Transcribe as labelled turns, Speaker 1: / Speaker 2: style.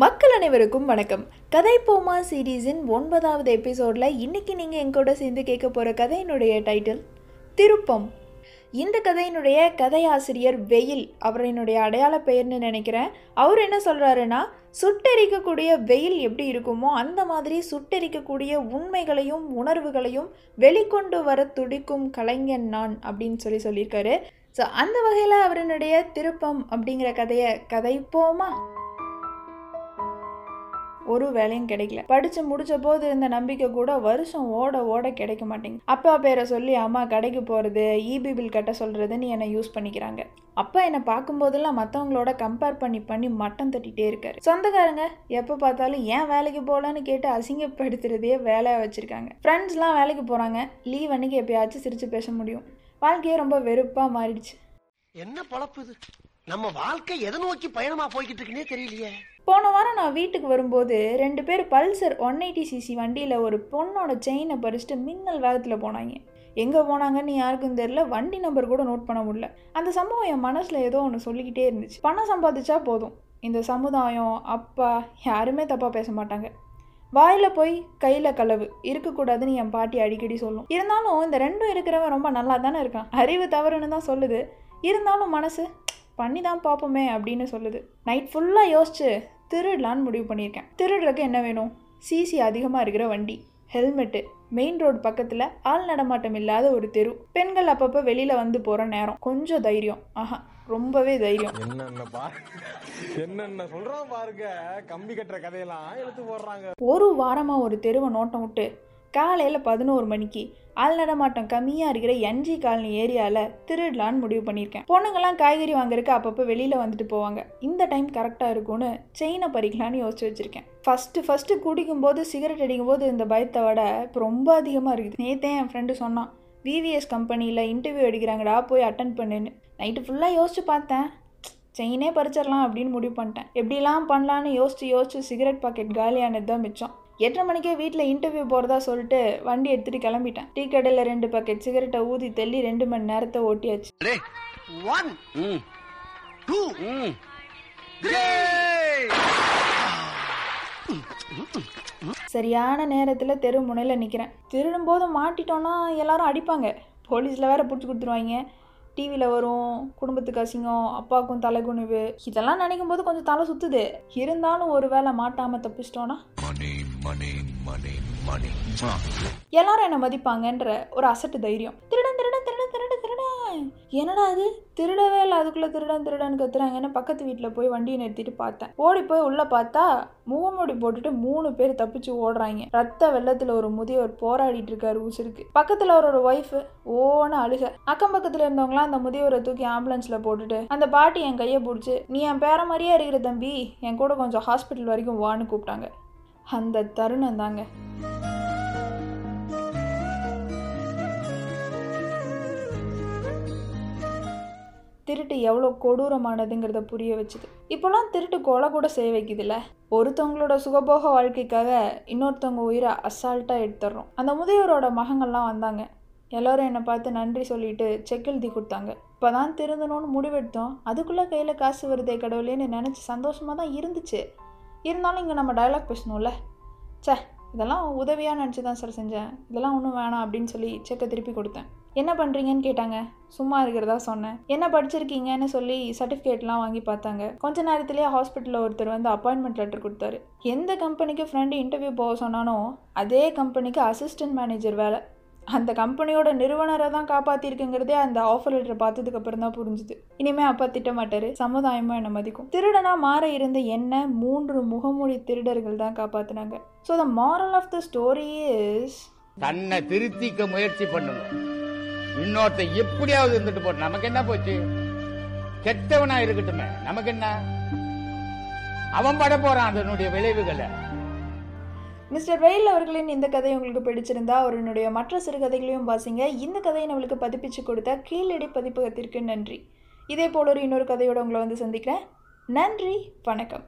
Speaker 1: மக்கள் அனைவருக்கும் வணக்கம். கதை போமா சீரீஸின் ஒன்பதாவது எபிசோடில் இன்னைக்கு நீங்கள் எங்கூட சேர்ந்து கேட்க போகிற கதையினுடைய டைட்டில் திருப்பம். இந்த கதையினுடைய கதையாசிரியர் வெயில் அவரினுடைய அடையாள பெயர்னு நினைக்கிறேன். அவர் என்ன சொல்கிறாருன்னா சுட்டெரிக்கக்கூடிய வெயில் எப்படி இருக்குமோ அந்த மாதிரி சுட்டெரிக்கக்கூடிய உண்மைகளையும் உணர்வுகளையும் வெளிக்கொண்டு வர துடிக்கும் கலைஞன் நான் அப்படின்னு சொல்லி சொல்லியிருக்காரு. ஸோ அந்த வகையில் அவரினுடைய திருப்பம் அப்படிங்கிற கதையை கதைப்போமா? ஒரு வேலையும் கிடைக்கல. படித்து முடிச்ச போது இருந்த நம்பிக்கை கூட வருஷம் ஓட ஓட கிடைக்க மாட்டேங்குது. அப்பா பேரை சொல்லி அம்மா கடைக்கு போகிறது இபி பில் கட்ட சொல்கிறதுன்னு என்னை யூஸ் பண்ணிக்கிறாங்க. அப்பா என்னை பார்க்கும்போதெல்லாம் மற்றவங்களோட கம்பேர் பண்ணி பண்ணி மட்டம் தட்டிகிட்டே இருக்காரு. சொந்தக்காரங்க எப்போ பார்த்தாலும் ஏன் வேலைக்கு போகலான்னு கேட்டு அசிங்கப்படுத்துறதையே வேலையாக வச்சுருக்காங்க. ஃப்ரெண்ட்ஸ்லாம் வேலைக்கு போகிறாங்க லீவ் அன்னைக்கு எப்பயாச்சும் சிரித்து பேச முடியும். வாழ்க்கையே ரொம்ப வெறுப்பாக மாறிடுச்சு.
Speaker 2: என்ன பழப்பு இது? நம்ம வாழ்க்கை எதை நோக்கி பயணமாக போய்கிட்டு இருக்குன்னே தெரியலையே.
Speaker 1: போன வாரம் நான் வீட்டுக்கு வரும்போது ரெண்டு பேர் பல்சர் ஒன் எயிட்டி சிசி வண்டியில் ஒரு பொண்ணோட செயினை பறிச்சுட்டு மின்னல் வேகத்தில் போனாங்க. எங்கே போனாங்கன்னு யாருக்கும் தெரியல வண்டி நம்பர் கூட நோட் பண்ண முடியல. அந்த சம்பவம் என் மனசில் ஏதோ ஒன்று சொல்லிக்கிட்டே இருந்துச்சு. பணம் சம்பாதிச்சா போதும். இந்த சமுதாயம் அப்பா யாருமே தப்பாக பேச மாட்டாங்க. வாயில் போய் கையில் களவு. இருக்கக்கூடாதுன்னு என் பாட்டி அடிக்கடி சொல்லும். இருந்தாலும் இந்த ரெண்டும் இருக்கிறவன் ரொம்ப நல்லா தானே இருக்கான். அறிவு தவறுன்னு தான் சொல்லுது. இருந்தாலும் மனசு பண்ணி தான் பார்ப்போமே அப்படின்னு சொல்லுது. நைட் ஃபுல்லாக யோசிச்சு திருடலான்னு முடிவு பண்ணியிருக்கேன். திருடுறதுக்கு என்ன வேணும்? சிசி அதிகமாக இருக்கிற வண்டி ஹெல்மெட்டு மெயின் ரோடு பக்கத்தில் ஆள் நடமாட்டம் இல்லாத ஒரு தெரு. பெண்கள் அப்பப்போ வெளியில் வந்து போகிற நேரம். கொஞ்சம் தைரியம். ஆஹா ரொம்பவே தைரியம்.
Speaker 3: என்னென்ன சொல்றான் பாருங்க. கம்பி கட்டுற கதையெல்லாம் எடுத்து போடுறாங்க.
Speaker 1: ஒரு வாரமாக ஒரு தெருவை நோட்டம் விட்டு காலையில் பதினோரு மணிக்கு. ஆள் நடமாட்டம் கம்மியாக இருக்கிற என்ஜி காலனி ஏரியாவில் திருடலான்னு முடிவு பண்ணியிருக்கேன். பொண்ணுங்கள்லாம் காய்கறி வாங்குறதுக்கு அப்பப்போ வெளியில் வந்துட்டு போவாங்க. இந்த டைம் கரெக்டாக இருக்கும்னு செயினை பறிக்கலான்னு யோசிச்சு வச்சுருக்கேன். ஃபஸ்ட்டு ஃபஸ்ட்டு குடிக்கும்போது சிகரெட் அடிக்கும்போது இந்த பயத்தை விட இப்போ ரொம்ப அதிகமாக இருக்குது. நேற்றே என் ஃப்ரெண்டு சொன்னான் விவிஎஸ் கம்பெனியில் இன்டர்வியூ எடுக்கிறாங்கடா போய் அட்டன் பண்ணுன்னு. நைட்டு ஃபுல்லாக யோசிச்சு பார்த்தேன். செயினே பறிச்சிடலாம் அப்படின்னு முடிவு பண்ணிட்டேன். எப்படிலாம் பண்ணலான்னு யோசிச்சு யோசிச்சு சிகரெட் பாக்கெட் காலியானது தான் மிச்சம். எட்டரை மணிக்கே வீட்டில் இன்டர்வியூ போகிறதா சொல்லிட்டு வண்டி எடுத்துகிட்டு கிளம்பிட்டேன். டீ கடையில் ரெண்டு பாக்கெட் சிகரெட்டை ஊதி தள்ளி ரெண்டு மணி நேரத்தை ஓட்டியாச்சு.
Speaker 2: ஒன் டூ
Speaker 1: சரியான நேரத்தில் தெரு முனையில் நிற்கிறேன் திருடும்போது மாட்டிட்டோன்னா எல்லாரும் அடிப்பாங்க. போலீஸில் வேற பிடிச்சி கொடுத்துருவாங்க. டிவியில் வரும் குடும்பத்துக்கு அசிங்கம் அப்பாவுக்கும் தலைகுனிவு. இதெல்லாம் நினைக்கும் போது கொஞ்சம் தலை சுற்றுது இருந்தாலும் ஒரு வேளை மாட்டாமல் தப்பிச்சிட்டோன்னா எல்லாரும் என்னை மதிப்பாங்கன்ற ஒரு அசட்டு தைரியம். திருடன் திருடன் திருடன் திருடன் திருடன். என்னடா அது? திருடவே இல்லை அதுக்குள்ளே திருடன் திருடன் கத்துறாங்கன்னு பக்கத்து வீட்டில் போய் வண்டியை நிறுத்திட்டு பார்த்தேன். ஓடி போய் உள்ளே பார்த்தா முகமூடி போட்டுட்டு மூணு பேர் தப்பிச்சு ஓடுறாங்க. ரத்த வெள்ளத்தில் ஒரு முதியவர் போராடிட்டு இருக்காரு உசுருக்கு. பக்கத்தில் அவரோட ஒய்ஃபு ஓன அழுக. அக்கம் பக்கத்தில் இருந்தவங்களாம் அந்த முதியவரை தூக்கி ஆம்புலன்ஸில் போட்டுட்டு அந்த பாட்டி என் கையை பிடிச்சி நீ என் பேர மாதிரியே இருக்கிற தம்பி என் கூட கொஞ்சம் ஹாஸ்பிட்டல் வரைக்கும் வான்னு கூப்பிட்டாங்க. அந்த தருணம் தாங்க. திருட்டு எவ்வளோ கொடூரமானதுங்கிறத புரிய வச்சுது. இப்போலாம் திருட்டு கொலை கூட செய்ய வைக்குதுல்ல. ஒருத்தவங்களோட சுகபோக வாழ்க்கைக்காக இன்னொருத்தவங்க உயிரை அசால்ட்டாக எடுத்துடுறோம் அந்த முதியோரோட மகங்கள்லாம் வந்தாங்க. எல்லோரும் என்னை பார்த்து நன்றி சொல்லிட்டு செக் எழுதி கொடுத்தாங்க. இப்போ தான் திருந்தணும்னு முடிவெடுத்தோம். அதுக்குள்ளே கையில் காசு வருதே கடவுளேன்னு நினச்சி சந்தோஷமாக தான் இருந்துச்சு. இருந்தாலும் இங்கே நம்ம டயலாக் பேசணும்ல. ச்சே இதெல்லாம் உதவியாக நினச்சி தான் சார் செஞ்சேன். இதெல்லாம் ஒன்றும் வேணாம் அப்படின்னு சொல்லி செக்கை திருப்பி கொடுத்தேன். என்ன பண்ணுறீங்கன்னு கேட்டாங்க. சும்மா இருக்கிறதா சொன்னேன். என்ன படிச்சிருக்கீங்கன்னு சொல்லி சர்டிஃபிகேட்லாம் வாங்கி பார்த்தாங்க. கொஞ்ச நேரத்துலேயே ஹாஸ்பிட்டலில் ஒருத்தர் வந்து அப்பாயின்மெண்ட் லெட்டர் கொடுத்தாரு. எந்த கம்பெனிக்கு ஃப்ரெண்டு இன்டர்வியூ போக சொன்னானோ அதே கம்பெனிக்கு அசிஸ்டன்ட் மேனேஜர் வேலை. கம்பெனியோட நிறுவனரை தான் காப்பாற்றிருக்குங்கிறதே அந்த ஆஃபர் லெட்டர் பார்த்ததுக்கு அப்புறம் தான் புரிஞ்சுது. இனிமே அப்பா திட்ட மாட்டாரு சமுதாயமும் என்னை மதிக்கும். திருடனா மாற இருந்த என்ன மூன்று முகமூடி திருடர்கள் தான் காப்பாற்றினாங்க so the moral of the story is
Speaker 4: தன்னை திருத்திக்க முயற்சி பண்ணணும். இன்னொருத்த எப்படியாவது இருந்துட்டு போட்டு நமக்கு என்ன போச்சு? கெட்டவனா இருக்கட்டுமே. நமக்கு என்ன? அவன் பட போறான் அதனுடைய விளைவுகளை.
Speaker 1: மிஸ்டர் வெயில் அவர்களின் இந்த கதை உங்களுக்கு பிடிச்சிருந்தா அவருடைய மற்ற சிறுகதைகளையும் வாசிங்க. இந்த கதையை நம்மளுக்கு பதிப்பிச்சு கொடுத்த கீழடி பதிப்பகத்திற்கு நன்றி. இதே போல ஒரு இன்னொரு கதையோட உங்களை வந்து சந்திக்கிறேன். நன்றி வணக்கம்.